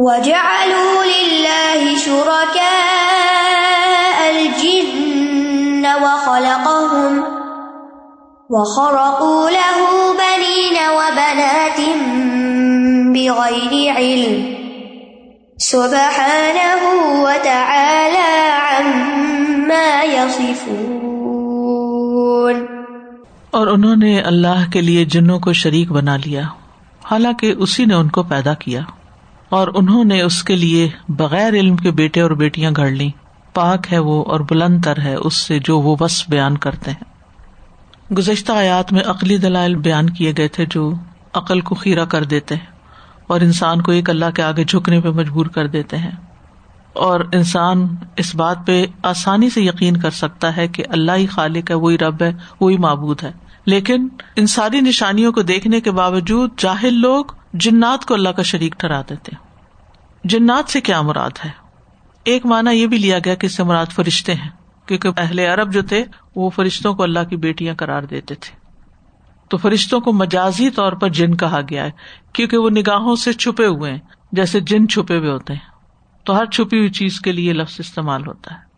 وَجَعَلُوا لِلَّهِ شُرَكَاءَ الْجِنَّ وَخَلَقَهُمْ وَخَرَقُوا لَهُ بَنِينَ وَبَنَاتٍ بِغَيْرِ عِلْمٍ سُبْحَانَهُ وَتَعَالَى عَمَّا يَصِفُونَ اور انہوں نے اللہ کے لیے جنوں کو شریک بنا لیا، حالانکہ اسی نے ان کو پیدا کیا۔ اور انہوں نے اس کے لیے بغیر علم کے بیٹے اور بیٹیاں گھڑ لی پاک ہے وہ اور بلند تر ہے اس سے جو وہ بس بیان کرتے ہیں۔ گزشتہ آیات میں عقلی دلائل بیان کیے گئے تھے جو عقل کو خیرہ کر دیتے ہیں اور انسان کو ایک اللہ کے آگے جھکنے پہ مجبور کر دیتے ہیں۔ اور انسان اس بات پہ آسانی سے یقین کر سکتا ہے کہ اللہ ہی خالق ہے، وہی رب ہے، وہی معبود ہے۔ لیکن ان ساری نشانیوں کو دیکھنے کے باوجود جاہل لوگ جنات کو اللہ کا شریک ٹھہرا دیتے جنات سے کیا مراد ہے؟ ایک مانا یہ بھی لیا گیا کہ اس سے مراد فرشتے ہیں، کیونکہ اہل عرب جو تھے، وہ فرشتوں کو اللہ کی بیٹیاں کرار دیتے تھے۔ تو فرشتوں کو مجازی طور پر جن کہا گیا ہے، کیونکہ وہ نگاہوں سے چھپے ہوئے ہیں، جیسے جن چھپے ہوئے ہوتے ہیں۔ تو ہر چھپی ہوئی چیز کے لیے لفظ استعمال ہوتا ہے۔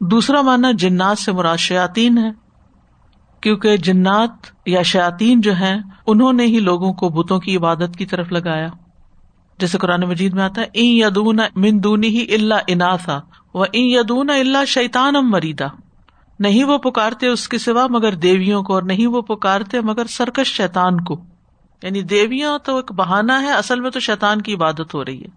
دوسرا مانا جنات سے مراد شیاتین ہے۔ کیونکہ جنات یا شاطین جو ہیں، انہوں نے ہی لوگوں کو بتوں کی عبادت کی طرف لگایا۔ جیسے قرآن مجید میں آتا ہے یدون من دونی ہی اللہ انا تھا وہ این یدون اللہ شیتان ام مریدا۔ نہیں وہ پکارتے اس کے سوا مگر دیویوں کو اور نہیں وہ پکارتے مگر سرکش شیتان کو۔ یعنی دیویاں تو ایک بہانا ہے، اصل میں تو شیتان کی عبادت ہو رہی ہے۔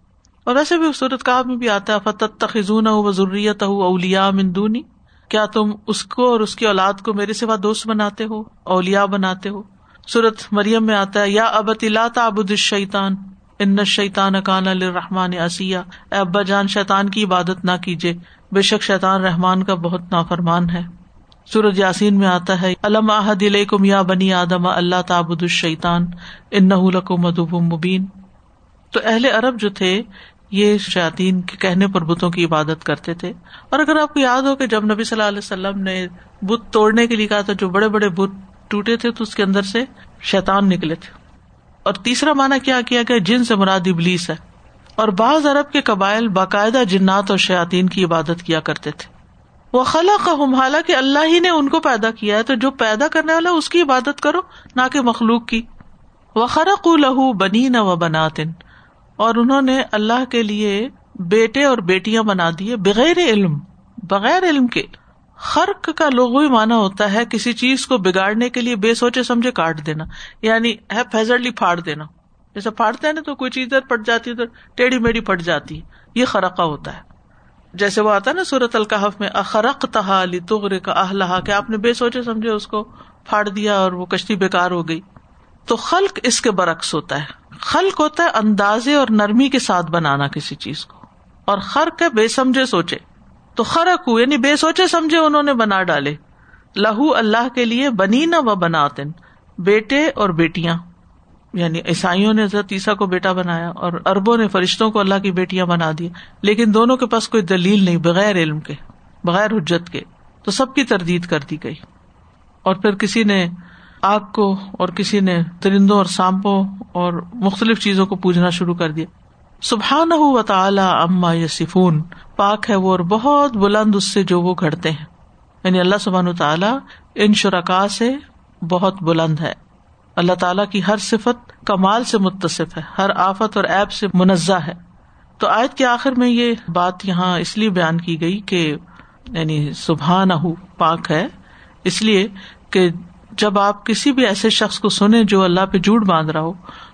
اور ویسے بھی صورت کا میں بھی آتا ہے فتح تخون ہو ضروریت اولیا مندونی کیا تم اس کو اور اس کی اولاد کو میرے سوا دوست بناتے ہو؟ اولیا بناتے ہو؟ سورت مریم میں آتا ہے، یا ابت ابد الشیطان، ان شیطان کان الرحمان اسیا اے ابا جان، شیطان کی عبادت نہ کیجیے بے شک شیطان رحمان کا بہت نافرمان ہے۔ سورج یاسین میں آتا ہے علم احد کم یا بنی آدم اللہ تعبد الشیطان ان لکم ادب مبین۔ تو اہل عرب جو تھے یہ شاطین کے کہنے پر بتوں کی عبادت کرتے تھے۔ اور اگر آپ کو یاد ہو کہ جب نبی صلی اللہ علیہ وسلم نے بت توڑنے کے لیے کہا تھا، جو بڑے بڑے بت ٹوٹے تھے، تو اس کے اندر سے شیتان نکلے تھے۔ اور تیسرا مانا کیا کیا کہ جن سے مراد ابلیس ہے۔ اور بعض ارب کے قبائل باقاعدہ جنات اور شاطین کی عبادت کیا کرتے تھے۔ وہ خلا کا ہم حالانکہ اللہ ہی نے ان کو پیدا کیا ہے، تو جو پیدا کرنے والا اس کی عبادت کرو، نہ کہ مخلوق کی۔ وہ خرق لہو بنی نہ و بناتن اور انہوں نے اللہ کے لیے بیٹے اور بیٹیاں بنا دیے بغیر علم بغیر علم کے۔ خرق کا لوگو مانا ہوتا ہے کسی چیز کو بگاڑنے کے لیے بے سوچے سمجھے کاٹ دینا یعنی فیزرلی پھاڑ دینا۔ جیسے پھاڑتے ہیں نا تو کوئی چیز ادھر پٹ جاتی ہے ٹیڑھی میڑھی پٹ جاتی ہے۔ یہ خرقہ ہوتا ہے۔ جیسے وہ آتا ہے نا سورت القحف میں اخرق تہا علی تغر کا اہلہ کہ آپ نے بے سوچے سمجھے اس کو پھاڑ دیا اور وہ کشتی بےکار ہو گئی۔ تو خلق اس کے برعکس ہوتا ہے۔ خلق ہوتا ہے اندازے اور نرمی کے ساتھ بنانا کسی چیز کو۔ اور خرق ہے بے سمجھے سوچے۔ تو خرق ہو یعنی بے سوچے سمجھے انہوں نے بنا ڈالے۔ لہو اللہ کے لیے بنی نہ و بناتن، بیٹے اور بیٹیاں۔ یعنی عیسائیوں نے حضرت عیسیٰ کو بیٹا بنایا اور اربوں نے فرشتوں کو اللہ کی بیٹیاں بنا دی لیکن دونوں کے پاس کوئی دلیل نہیں، بغیر علم کے، بغیر حجت کے۔ تو سب کی تردید کر دی گئی۔ اور پھر کسی نے آگ کو اور کسی نے درندوں اور سانپوں اور مختلف چیزوں کو پوجنا شروع کر دیا۔ سبحان و تعالی اما یا سفون پاک ہے وہ اور بہت بلند اس سے جو وہ گھڑتے ہیں۔ یعنی اللہ سبحان تعالیٰ ان شرکا سے بہت بلند ہے۔ اللہ تعالیٰ کی ہر صفت کمال سے متصف ہے، ہر آفت اور ایپ سے منزہ ہے۔ تو آیت کے آخر میں یہ بات یہاں اس لیے بیان کی گئی کہ یعنی سبحان پاک ہے، اس لیے کہ جب آپ کسی بھی ایسے شخص کو سنیں جو اللہ پہ جھوٹ باندھ رہا ہو،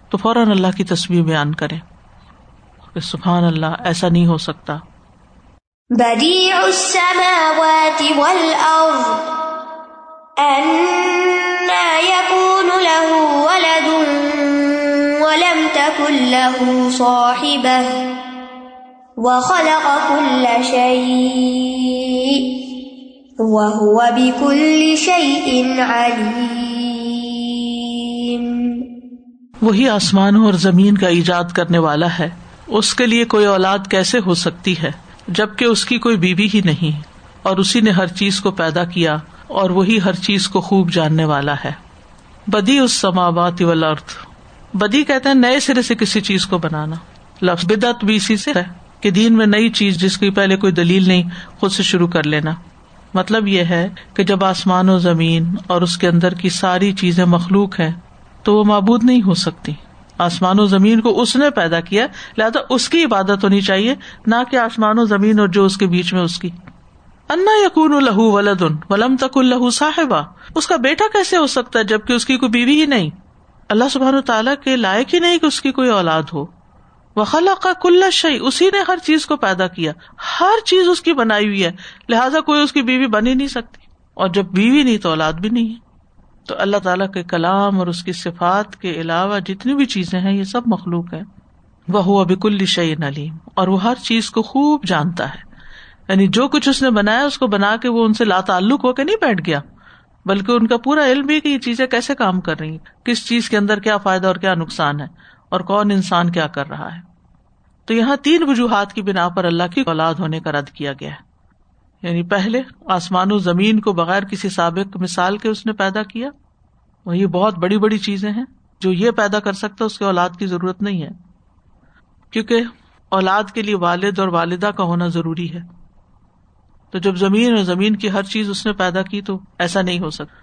تو فوراً اللہ کی تصویر بیان کرے سبحان اللہ، ایسا نہیں ہو سکتا۔ بدیع السماوات يكون له ولد ولم تكن له صاحبة وخلق كل شيء وہی آسمانوں اور زمین کا ایجاد کرنے والا ہے۔ اس کے لیے کوئی اولاد کیسے ہو سکتی ہے؟ جبکہ اس کی کوئی بیوی ہی نہیں۔ اور اسی نے ہر چیز کو پیدا کیا اور وہی ہر چیز کو خوب جاننے والا ہے۔ بدی اس سماوات والارض۔ بدی کہتے ہیں نئے سرے سے کسی چیز کو بنانا۔ لفظ بدعت بھی اسی سے ہے کہ دین میں نئی چیز جس کی پہلے کوئی دلیل نہیں، خود سے شروع کر لینا۔ مطلب یہ ہے کہ جب آسمان و زمین اور اس کے اندر کی ساری چیزیں مخلوق ہیں، تو وہ معبود نہیں ہو سکتی۔ آسمان و زمین کو اس نے پیدا کیا، لہٰذا اس کی عبادت ہونی چاہیے، نہ کہ آسمان و زمین اور جو اس کے بیچ میں اس کی۔ انا یقون الہو ولدن ولم تک الہ صاحبہ اس کا بیٹا کیسے ہو سکتا ہے جبکہ اس کی کوئی بیوی ہی نہیں؟ اللہ سبحان تعالیٰ کے لائق ہی نہیں کہ اس کی کوئی اولاد ہو۔ وخلا کا کل شعی اسی نے ہر چیز کو پیدا کیا۔ ہر چیز اس کی بنائی ہوئی ہے۔ لہٰذا کوئی اس کی بیوی بن ہی نہیں سکتی۔ اور جب بیوی نہیں تو اولاد بھی نہیں ہے۔ تو اللہ تعالیٰ کے کلام اور اس کی صفات کے علاوہ جتنی بھی چیزیں ہیں، یہ سب مخلوق ہے وہ ابھی کل شعی نلیم اور وہ ہر چیز کو خوب جانتا ہے۔ یعنی جو کچھ اس نے بنایا، اس کو بنا کے وہ ان سے لا تعلق ہو کے نہیں بیٹھ گیا۔ بلکہ ان کا پورا علم بھی کہ یہ چیزیں کیسے کام کر رہی ہیں۔ کس چیز کے اندر کیا فائدہ اور کیا نقصان ہے۔ اور کون انسان کیا کر رہا ہے۔ تو یہاں تین وجوہات کی بنا پر اللہ کی اولاد ہونے کا رد کیا گیا ہے۔ یعنی پہلے آسمان و زمین کو بغیر کسی سابق مثال کے اس نے پیدا کیا۔ وہ یہ بہت بڑی بڑی چیزیں ہیں۔ جو یہ پیدا کر سکتا اس کے اولاد کی ضرورت نہیں ہے۔ کیونکہ اولاد کے لیے والد اور والدہ کا ہونا ضروری ہے۔ تو جب زمین اور زمین کی ہر چیز اس نے پیدا کی تو ایسا نہیں ہو سکتا۔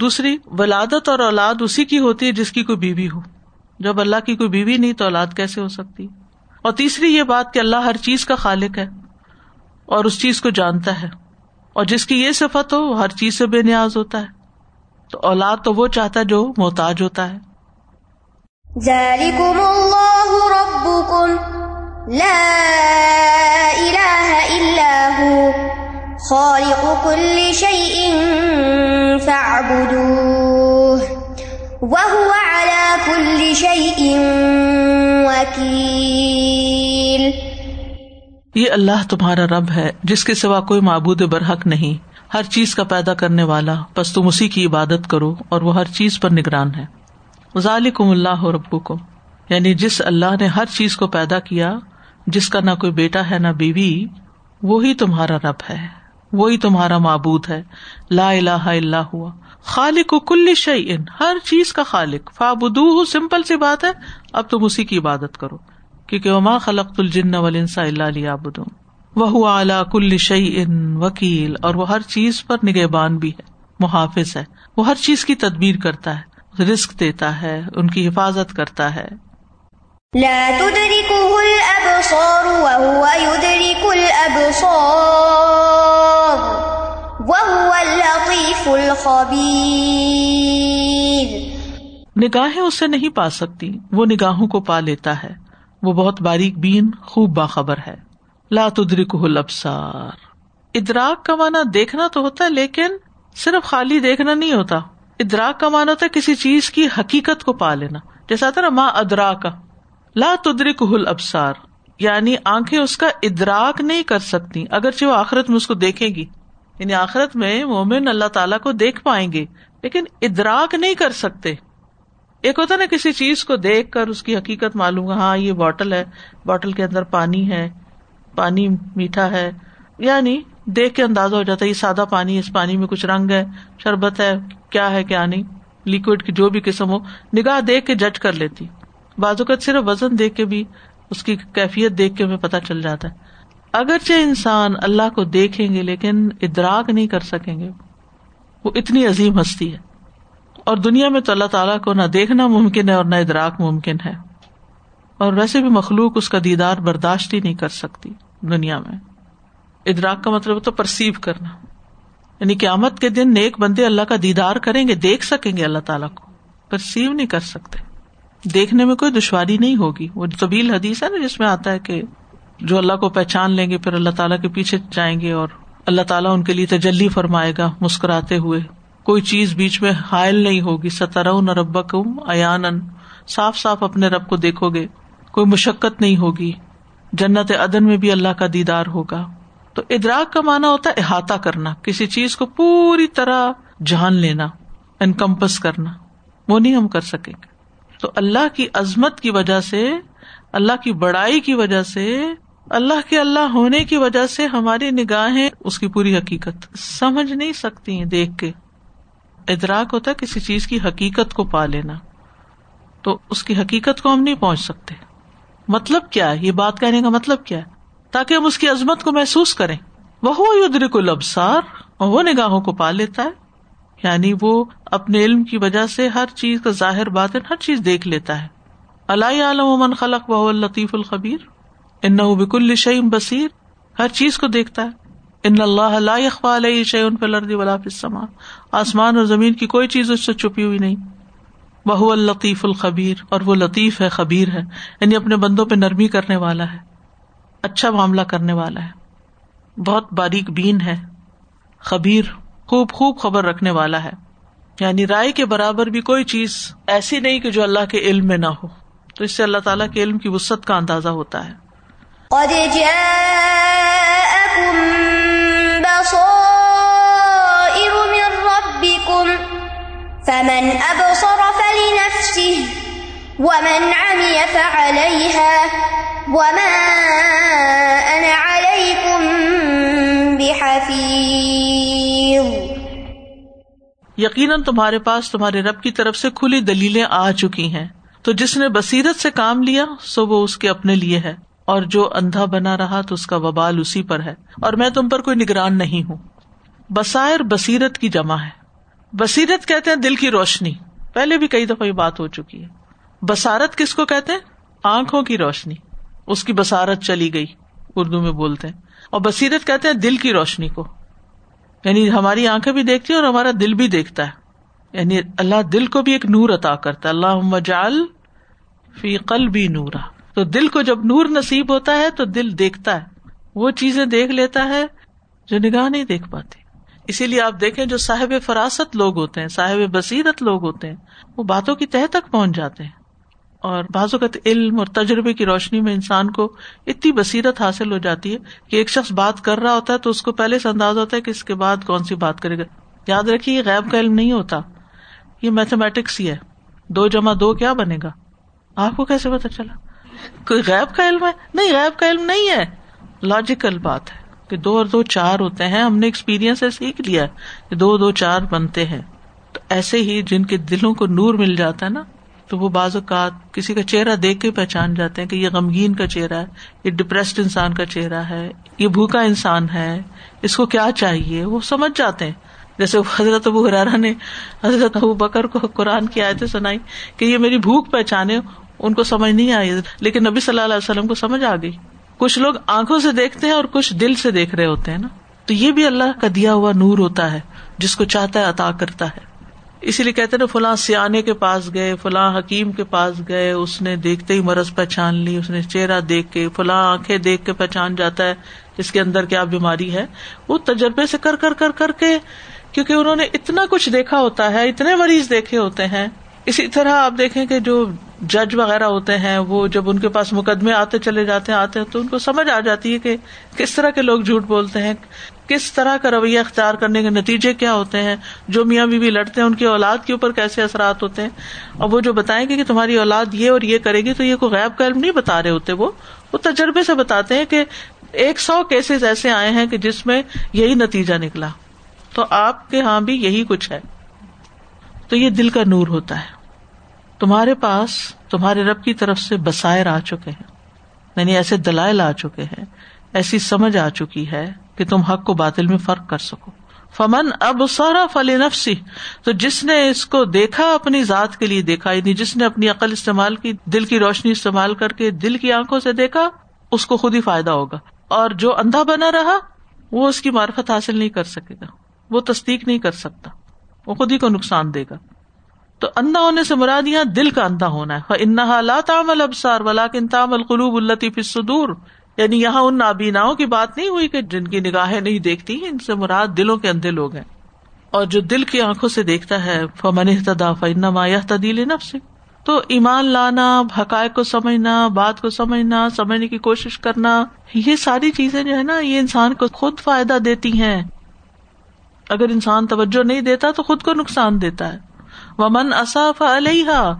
دوسری، ولادت اور اولاد اسی کی ہوتی ہے جس کی کوئی بیوی ہو۔ جب اللہ کی کوئی بیوی نہیں تو اولاد کیسے ہو سکتی؟ اور تیسری یہ بات کہ اللہ ہر چیز کا خالق ہے اور اس چیز کو جانتا ہے اور جس کی یہ صفت ہو وہ ہر چیز سے بے نیاز ہوتا ہے تو اولاد تو وہ چاہتا ہے جو محتاج ہوتا ہے۔ یہ اللہ تمہارا رب ہے، جس کے سوا کوئی معبود برحق نہیں۔ ہر چیز کا پیدا کرنے والا بس تم اسی کی عبادت کرو اور وہ ہر چیز پر نگران ہے۔ ذالکم اللہ ربو کو یعنی جس اللہ نے ہر چیز کو پیدا کیا، جس کا نہ کوئی بیٹا ہے نہ بیوی، وہی تمہارا رب ہے۔ وہی تمہارا معبود ہے۔ لا الہ الا ہوا۔ خالق و کل شعی ہر چیز کا خالق۔ فابدو سمپل سی بات ہے، اب تم اسی کی عبادت کرو۔ کیونکہ وما خلق الجن ولنسا اللہ علیہ وہ اعلیٰ کل شعی ان وکیل، اور وہ ہر چیز پر نگہبان بھی ہے، محافظ ہے۔ وہ ہر چیز کی تدبیر کرتا ہے رسک دیتا ہے، ان کی حفاظت کرتا ہے۔ نگاہیں اسے نہیں پا سکتی، وہ نگاہوں کو پا لیتا ہے۔ وہ بہت باریک بین، خوب باخبر ہے۔ لا تدرک الابصار۔ ادراک کا مانا دیکھنا تو ہوتا ہے، لیکن صرف خالی دیکھنا نہیں ہوتا۔ ادراک کا مانا ہوتا ہے کسی چیز کی حقیقت کو پا لینا۔ جیسا تھا نا ماں ادرا کا لا تدرک الابصار۔ یعنی آنکھیں اس کا ادراک نہیں کر سکتی، اگرچہ وہ آخرت میں اس کو دیکھے گی۔ یعنی آخرت میں مومن اللہ تعالیٰ کو دیکھ پائیں گے، لیکن ادراک نہیں کر سکتے۔ ایک ہوتا نا کسی چیز کو دیکھ کر اس کی حقیقت معلوم ہاں یہ بوٹل ہے بوٹل کے اندر پانی ہے، پانی میٹھا ہے یعنی دیکھ کے اندازہ ہو جاتا ہے یہ سادہ پانی، اس پانی میں کچھ رنگ ہے، شربت ہے، کیا ہے، کیا نہیں لکوڈ کی جو بھی قسم ہو، نگاہ دیکھ کے جج کر لیتی۔ بازو کا صرف وزن دیکھ کے بھی اس کی کیفیت دیکھ کے ہمیں پتہ چل جاتا ہے۔ اگرچہ انسان اللہ کو دیکھیں گے لیکن ادراک نہیں کر سکیں گے، وہ اتنی عظیم ہستی ہے۔ اور دنیا میں تو اللہ تعالیٰ کو نہ دیکھنا ممکن ہے اور نہ ادراک ممکن ہے۔ اور ویسے بھی مخلوق اس کا دیدار برداشت ہی نہیں کر سکتی دنیا میں۔ ادراک کا مطلب تو پرسیو کرنا۔ یعنی قیامت کے دن نیک بندے اللہ کا دیدار کریں گے، دیکھ سکیں گے اللہ تعالیٰ کو۔ پرسیو نہیں کر سکتے۔ دیکھنے میں کوئی دشواری نہیں ہوگی۔ وہ طبیل حدیث ہے نا جس میں آتا ہے کہ جو اللہ کو پہچان لیں گے، پھر اللہ تعالیٰ کے پیچھے جائیں گے اور اللہ تعالیٰ ان کے لیے تجلی فرمائے گا مسکراتے ہوئے۔ کوئی چیز بیچ میں حائل نہیں ہوگی۔ ستر رب کم ایان صاف صاف اپنے رب کو دیکھو گے۔ کوئی مشقت نہیں ہوگی۔ جنت عدن میں بھی اللہ کا دیدار ہوگا۔ تو ادراک کا مانا ہوتا ہے احاطہ کرنا۔ کسی چیز کو پوری طرح جان لینا انکمپس کرنا۔ وہ نہیں ہم کر سکیں گے۔ تو اللہ کی عظمت کی وجہ سے، اللہ کی بڑائی کی وجہ سے اللہ کے اللہ ہونے کی وجہ سے ہماری نگاہیں اس کی پوری حقیقت۔ سمجھ نہیں سکتی ہیں دیکھ کے۔ ادراک ہوتا ہے کسی چیز کی حقیقت کو پا لینا۔ تو اس کی حقیقت کو ہم نہیں پہنچ سکتے۔ مطلب کیا ہے؟ یہ بات کہنے کا مطلب کیا ہے؟ تاکہ ہم اس کی عظمت کو محسوس کریں۔ وہ یدر کو اور وہ نگاہوں کو پا لیتا ہے۔ یعنی وہ اپنے علم کی وجہ سے ہر چیز کا ظاہر بات ہر چیز دیکھ لیتا ہے۔ اللہ عالم من خلق بہ الطیف الخبیر۔ ان بک الشعیم بصیر، ہر چیز کو دیکھتا ہے۔ ان اللہ علیہ شعین فلردی ولا فسما آسمان اور زمین کی کوئی چیز اس سے چھپی ہوئی نہیں۔ بہ الطیف الخبیر، اور وہ لطیف ہے، خبیر ہے۔ یعنی اپنے بندوں پہ نرمی کرنے والا ہے۔ اچھا معاملہ کرنے والا ہے۔ بہت باریک بین ہے۔ خبیر، خوب خوب خبر رکھنے والا ہے۔ یعنی رائے کے برابر بھی کوئی چیز ایسی نہیں کہ جو اللہ کے علم میں نہ ہو۔ تو اس سے اللہ تعالیٰ کے علم کی وسط کا اندازہ ہوتا ہے۔ قد جاءكم بصائر من ربكم فمن ابصر فلنفسه ومن عمي فعليها وما انا عليكم بحفيظ یقیناً تمہارے پاس تمہارے رب کی طرف سے کھلی دلیلیں آ چکی ہیں۔ تو جس نے بصیرت سے کام لیا، سو وہ اس کے اپنے لیے ہے۔ اور جو اندھا بنا رہا تو اس کا وبال اسی پر ہے اور میں تم پر کوئی نگران نہیں ہوں۔ بسائر بصیرت کی جمع ہے۔ بصیرت کہتے ہیں دل کی روشنی۔ پہلے بھی کئی دفعہ یہ بات ہو چکی ہے۔ بسارت کس کو کہتے ہیں؟ آنکھوں کی روشنی۔ اس کی بسارت چلی گئی۔ اردو میں بولتے ہیں۔ اور بصیرت کہتے ہیں دل کی روشنی کو۔ یعنی ہماری آنکھیں بھی دیکھتی ہیں اور ہمارا دل بھی دیکھتا ہے۔ یعنی اللہ دل کو بھی ایک نور عطا کرتا ہے۔ اللہ مجال فی قل بھی نورا۔ تو دل کو جب نور نصیب ہوتا ہے تو دل دیکھتا ہے۔ وہ چیزیں دیکھ لیتا ہے جو نگاہ نہیں دیکھ پاتی اسی لیے آپ دیکھیں جو صاحب فراست لوگ ہوتے ہیں، صاحب بصیرت لوگ ہوتے ہیں، وہ باتوں کی تہ تک پہنچ جاتے ہیں۔ اور بعض اوقات علم اور تجربے کی روشنی میں انسان کو اتنی بصیرت حاصل ہو جاتی ہے کہ ایک شخص بات کر رہا ہوتا ہے تو اس کو پہلے سے انداز ہوتا ہے کہ اس کے بعد کون سی بات کرے گا۔ یاد رکھیے یہ غیب کا علم نہیں ہوتا۔ یہ میتھمیٹکس ہی ہے۔ دو جمع دو کیا بنے گا؟ آپ کو کیسے پتا چلا؟ کوئی غیب کا علم ہے؟ نہیں، غیب کا علم نہیں ہے۔ لاجیکل بات ہے کہ دو اور دو چار ہوتے ہیں، ہم نے ایکسپیرئنس سے سیکھ لیا کہ دو دو چار بنتے ہیں۔ تو ایسے ہی جن کے دلوں کو نور مل جاتا ہے نا، تو وہ بعض اوقات کسی کا چہرہ دیکھ کے پہچان جاتے ہیں کہ یہ غمگین کا چہرہ ہے، یہ ڈپریسڈ انسان کا چہرہ ہے، یہ بھوکا انسان ہے، اس کو کیا چاہیے؟ وہ سمجھ جاتے ہیں۔ جیسے حضرت ابو حرارا نے حضرت ابو بکر کو قرآن کی آیتیں سنائی کہ یہ میری بھوک پہچانے ان کو سمجھ نہیں آئی، لیکن نبی صلی اللہ علیہ وسلم کو سمجھ آ گئی۔ کچھ لوگ آنکھوں سے دیکھتے ہیں اور کچھ دل سے دیکھ رہے ہوتے ہیں نا۔ تو یہ بھی اللہ کا دیا ہوا نور ہوتا ہے، جس کو چاہتا ہے عطا کرتا ہے۔ اسی لیے کہتے نا، فلاں سیانے کے پاس گئے، فلاں حکیم کے پاس گئے، اس نے دیکھتے ہی مرض پہچان لی، اس نے چہرہ دیکھ کے، فلاں آنکھیں دیکھ کے پہچان جاتا ہے اس کے اندر کیا بیماری ہے۔ وہ تجربے سے کر کر کر کر کے، کیونکہ انہوں نے اتنا کچھ دیکھا ہوتا ہے، اتنے مریض دیکھے ہوتے ہیں اسی طرح آپ دیکھیں کہ جو جج وغیرہ ہوتے ہیں، وہ جب ان کے پاس مقدمے آتے چلے جاتے ہیں، آتے ہیں، تو ان کو سمجھ آ جاتی ہے کہ کس طرح کے لوگ جھوٹ بولتے ہیں، کس طرح کا رویہ اختیار کرنے کے نتیجے کیا ہوتے ہیں، جو میاں بیوی لڑتے ہیں، ان کی اولاد کے اوپر کیسے اثرات ہوتے ہیں۔ اور وہ جو بتائیں گے کہ تمہاری اولاد یہ اور یہ کرے گی، تو یہ کوئی غائب کا علم نہیں بتا رہے ہوتے۔ وہ وہ تجربے سے بتاتے ہیں کہ ایک سو کیسز ایسے آئے ہیں کہ جس میں یہی نتیجہ نکلا۔ تو آپ کے یہاں بھی یہی کچھ ہے۔ تو یہ دل کا نور ہوتا ہے۔ تمہارے پاس تمہارے رب کی طرف سے بسائر آ چکے ہیں۔ یعنی ایسے دلائل آ چکے ہیں، ایسی سمجھ آ چکی ہے کہ تم حق کو باطل میں فرق کر سکو۔ فمن اب سارا فل نفسی تو جس نے اس کو دیکھا اپنی ذات کے لیے دیکھا یعنی جس نے اپنی عقل استعمال کی، دل کی روشنی استعمال کر کے دل کی آنکھوں سے دیکھا، اس کو خود ہی فائدہ ہوگا۔ اور جو اندھا بنا رہا، وہ اس کی معرفت حاصل نہیں کر سکے گا، وہ تصدیق نہیں کر سکتا، وہ خود ہی کو نقصان دے گا۔ تو اندھا ہونے سے مراد یہاں دل کا اندھا ہونا ہے۔ انہا لا تامل ابسار ولاکن تامل قلوب الطیف سدور یعنی یہاں ان نابیناؤں کی بات نہیں ہوئی کہ جن کی نگاہیں نہیں دیکھتی ان سے مراد دلوں کے اندھے لوگ ہیں۔ اور جو دل کی آنکھوں سے دیکھتا ہے، فمن احتدا فنما یا تدیل تو ایمان لانا، حقائق کو سمجھنا، بات کو سمجھنا، سمجھنے کی کوشش کرنا، یہ ساری چیزیں جو ہے نا، یہ انسان کو خود فائدہ دیتی ہیں۔ اگر انسان توجہ نہیں دیتا تو خود کو نقصان دیتا ہے۔ وہ من اصاف علیہ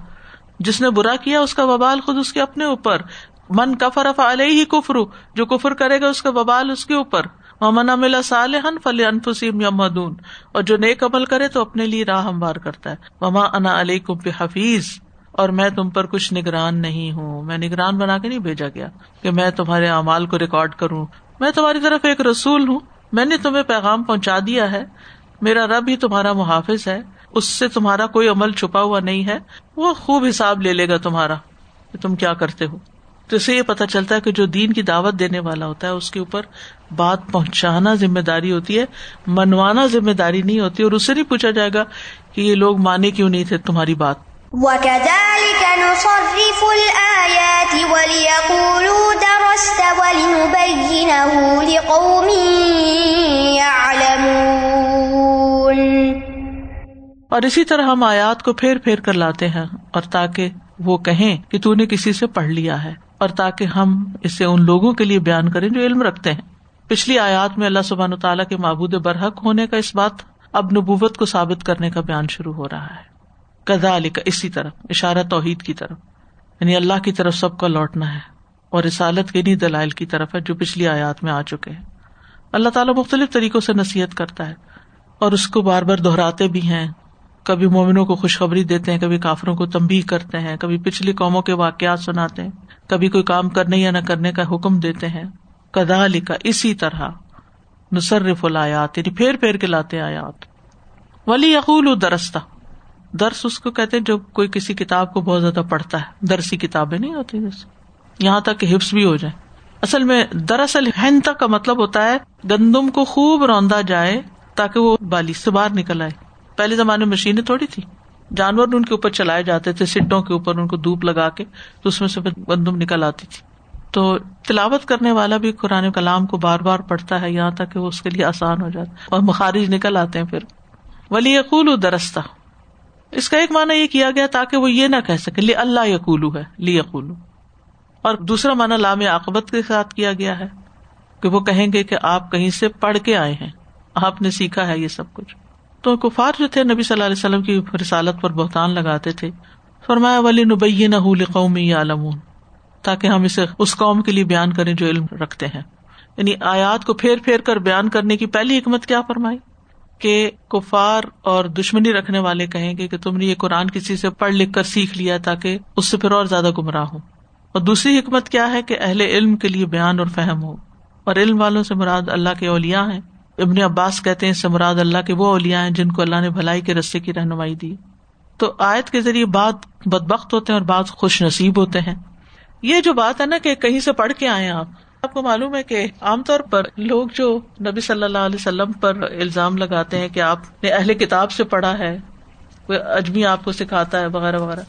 جس نے برا کیا اس کا ببال خود اس کے اپنے اوپر۔ من کفر اف علیہ کفرو جو کفر کرے گا اس کا ببال اس کے اوپر۔ من املا صالحن فل انفسیم یا اور جو نیک عمل کرے تو اپنے لیے راہ ہموار کرتا ہے۔ وما انا علیہ کم پہ حفیظ اور میں تم پر کچھ نگران نہیں ہوں۔ میں نگران بنا کے نہیں بھیجا گیا کہ میں تمہارے اعمال کو ریکارڈ کروں۔ میں تمہاری طرف ایک رسول ہوں۔ میں نے تمہیں پیغام پہنچا دیا ہے۔ میرا رب ہی تمہارا محافظ ہے۔ اس سے تمہارا کوئی عمل چھپا ہوا نہیں ہے، وہ خوب حساب لے لے گا تمہارا کہ تم کیا کرتے ہو۔ تو اسے یہ پتا چلتا ہے کہ جو دین کی دعوت دینے والا ہوتا ہے، اس کے اوپر بات پہنچانا ذمہ داری ہوتی ہے، منوانا ذمہ داری نہیں ہوتی، اور اس سے نہیں پوچھا جائے گا کہ یہ لوگ مانے کیوں نہیں تھے تمہاری بات۔ وَكَذَلِكَ نُصَرِّفُ الْآيَاتِ وَلِيَقُولُوا دَرَسْتَ وَلِنُبَيِّنَهُ لِقَوْمٍ اور اسی طرح ہم آیات کو پھیر پھیر کر لاتے ہیں اور تاکہ وہ کہیں کہ تو نے کسی سے پڑھ لیا ہے اور تاکہ ہم اسے ان لوگوں کے لیے بیان کریں جو علم رکھتے ہیں۔ پچھلی آیات میں اللہ سبحان تعالیٰ کے معبود برحق ہونے کا اس بات اب نبوت کو ثابت کرنے کا بیان شروع ہو رہا ہے۔ کدا علی کا اسی طرف، اشارہ توحید کی طرف۔ یعنی اللہ کی طرف سب کا لوٹنا ہے اور رسالت کے نہیں دلائل کی طرف ہے جو پچھلی آیات میں آ چکے ہیں۔ اللہ تعالیٰ مختلف طریقوں سے نصیحت کرتا ہے اور اس کو بار بار دہراتے بھی ہیں۔ کبھی مومنوں کو خوشخبری دیتے ہیں، کبھی کافروں کو تمبی کرتے ہیں، کبھی پچھلی قوموں کے واقعات سناتے ہیں، کبھی کوئی کام کرنے یا نہ کرنے کا حکم دیتے ہیں۔ کدا علی کا اسی طرح۔ نصرف الآیات یعنی پھیر پھیر کے لاتے آیات۔ ولی یقول درستہ درس اس کو کہتے جو کوئی کسی کتاب کو بہت زیادہ پڑھتا ہے۔ درسی کتابیں نہیں ہوتی جیسے یہاں تک کہ حفظ بھی ہو جائے۔ اصل میں دراصل ہینتا کا مطلب ہوتا ہے، گندم کو خوب روندا جائے تاکہ وہ بالی سے باہر نکل آئے۔ پہلے زمانے میں مشینیں تھوڑی تھی جانور ان کے اوپر چلائے جاتے تھے، سٹوں کے اوپر ان کو دھوپ لگا کے، تو اس میں سے گندم نکل آتی تھی۔ تو تلاوت کرنے والا بھی قرآن کلام کو بار بار پڑھتا ہے، یہاں تک کہ وہ اس کے لیے آسان ہو جاتا ہے۔ اور مخارج نکل آتے ہیں پھر۔ ولی یقول درستہ۔ اس کا ایک مانا یہ کیا گیا تاکہ وہ یہ نہ کہہ سکے، لی اللہ یقولو ہے، لی یقولو۔ اور دوسرا مانا لام عقبت کے ساتھ کیا گیا ہے، کہ وہ کہیں گے کہ آپ کہیں سے پڑھ کے آئے ہیں، آپ نے سیکھا ہے یہ سب کچھ۔ تو کفار جو تھے نبی صلی اللہ علیہ وسلم کی رسالت پر بہتان لگاتے تھے۔ فرمایا ولی نبئی نہ قومی عالمون تاکہ ہم اسے اس قوم کے لیے بیان کریں جو علم رکھتے ہیں۔ یعنی آیات کو پھیر پھیر کر بیان کرنے کی پہلی حکمت کیا فرمائی؟ کہ کفار اور دشمنی رکھنے والے کہیں گے کہ تم نے یہ قرآن کسی سے پڑھ لکھ کر سیکھ لیا تاکہ اس سے پھر اور زیادہ گمراہ ہو اور دوسری حکمت کیا ہے کہ اہل علم کے لیے بیان اور فہم ہو۔ اور علم والوں سے مراد اللہ کے اولیا ہیں۔ ابن عباس کہتے ہیں اس سے مراد اللہ کے وہ اولیا ہیں جن کو اللہ نے بھلائی کے رستے کی رہنمائی دی۔ تو آیت کے ذریعے بات بد بخت ہوتے ہیں اور بعض خوش نصیب ہوتے ہیں۔ یہ جو بات ہے نا کہ کہیں سے پڑھ کے آئے آپ آپ کو معلوم ہے کہ عام طور پر لوگ جو نبی صلی اللہ علیہ وسلم پر الزام لگاتے ہیں کہ آپ نے اہل کتاب سے پڑھا ہے، کوئی اجمی آپ کو سکھاتا ہے، وغیرہ وغیرہ۔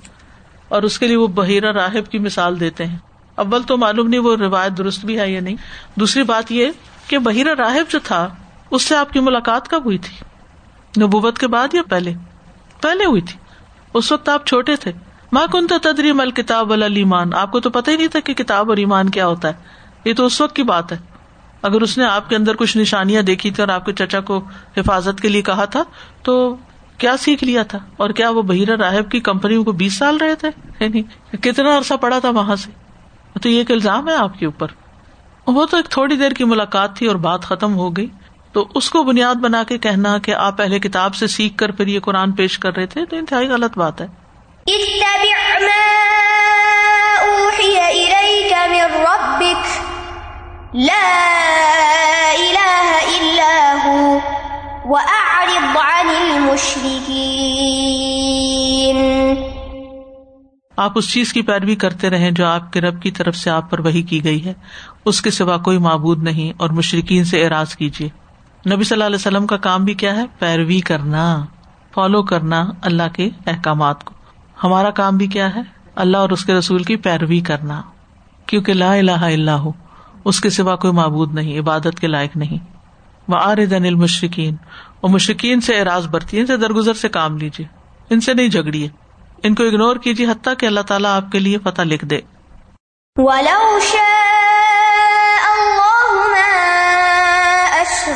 اور اس کے لیے وہ بحیرہ راہب کی مثال دیتے ہیں۔ اول تو معلوم نہیں وہ روایت درست بھی ہے یا نہیں۔ دوسری بات یہ کہ بحیرہ راہب جو تھا اس سے آپ کی ملاقات کب ہوئی تھی؟ نبوت کے بعد یا پہلے؟ پہلے ہوئی تھی۔ اس وقت آپ چھوٹے تھے۔ ماں کن تو تدری مل کتاب ایمان آپ کو تو پتہ ہی نہیں تھا کہ کتاب اور ایمان کیا ہوتا ہے۔ یہ تو اس وقت کی بات ہے۔ اگر اس نے آپ کے اندر کچھ نشانیاں دیکھی تھی اور آپ کے چچا کو حفاظت کے لیے کہا تھا، تو کیا سیکھ لیا تھا؟ اور کیا وہ بحیرہ راہب کی کمپنی کو بیس سال رہے تھے؟ کتنا عرصہ پڑا تھا وہاں سے؟ تو یہ ایک الزام ہے آپ کے اوپر۔ وہ تو ایک تھوڑی دیر کی ملاقات تھی اور بات ختم ہو گئی۔ تو اس کو بنیاد بنا کے کہنا کہ آپ پہلے کتاب سے سیکھ کر پھر یہ قرآن پیش کر رہے تھے تو انتہائی غلط بات ہے۔ آپ اس چیز کی پیروی کرتے رہے جو آپ کے رب کی طرف سے آپ پر وہی کی گئی ہے۔ اس کے سوا کوئی معبود نہیں اور مشرقین سے اعراض کیجیے نبی صلی اللہ علیہ وسلم کا کام بھی کیا ہے؟ پیروی کرنا فالو کرنا اللہ کے احکامات کو۔ ہمارا کام بھی کیا ہے؟ اللہ اور اس کے رسول کی پیروی کرنا۔ کیونکہ لا الہ الا ہو، اس کے سوا کوئی معبود نہیں، عبادت کے لائق نہیں۔ وہ آر المشرقین اور مشرقین سے اعراض برتی ان سے درگزر سے کام لیجیے ان سے نہیں جھگڑیے۔ ان کو اگنور کیجیے حتیٰ کہ اللہ تعالیٰ آپ کے لیے فتح لکھ دے۔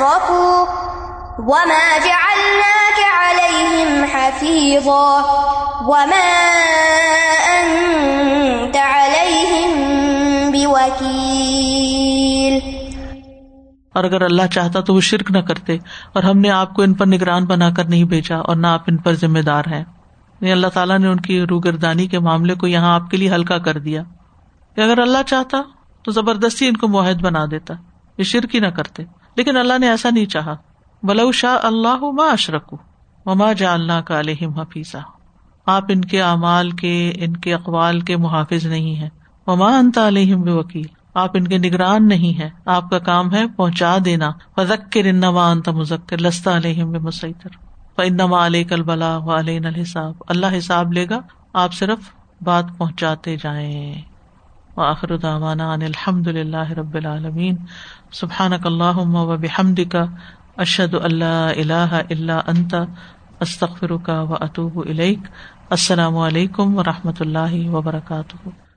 وما جعلناك عليهم حفيظا وما أنت عليهم بوكيل اور اگر اللہ چاہتا تو وہ شرک نہ کرتے اور ہم نے آپ کو ان پر نگران بنا کر نہیں بھیجا اور نہ آپ ان پر ذمہ دار ہیں۔ یعنی اللہ تعالیٰ نے ان کی روگردانی کے معاملے کو یہاں آپ کے لیے ہلکا کر دیا۔ کہ اگر اللہ چاہتا تو زبردستی ان کو معاہد بنا دیتا۔ یہ شرکی نہ کرتے۔ لیکن اللہ نے ایسا نہیں چاہا۔ بلو شاہ اللہ ما اشرک مما جا اللہ کا علیہم حفیظہ آپ ان کے اعمال کے، ان کے اقوال کے محافظ نہیں ہے مما انتا علیہم وکیل آپ ان کے نگران نہیں ہے آپ کا کام ہے پہنچا دینا۔ وزکر انما انت مزکر لستا علیہم بے مسیطر فانما علیک البلا و الحساب۔ اللہ حساب لے گا، آپ صرف بات پہنچاتے جائیں۔ وآخر دعوانا ان الحمد للہ رب العالمین. سبحانک اللہم و بحمدک، اشہد اللہ الہ الا انت، استغفرک و اتوب الیک. السلام علیکم و رحمۃ اللہ وبرکاتہ.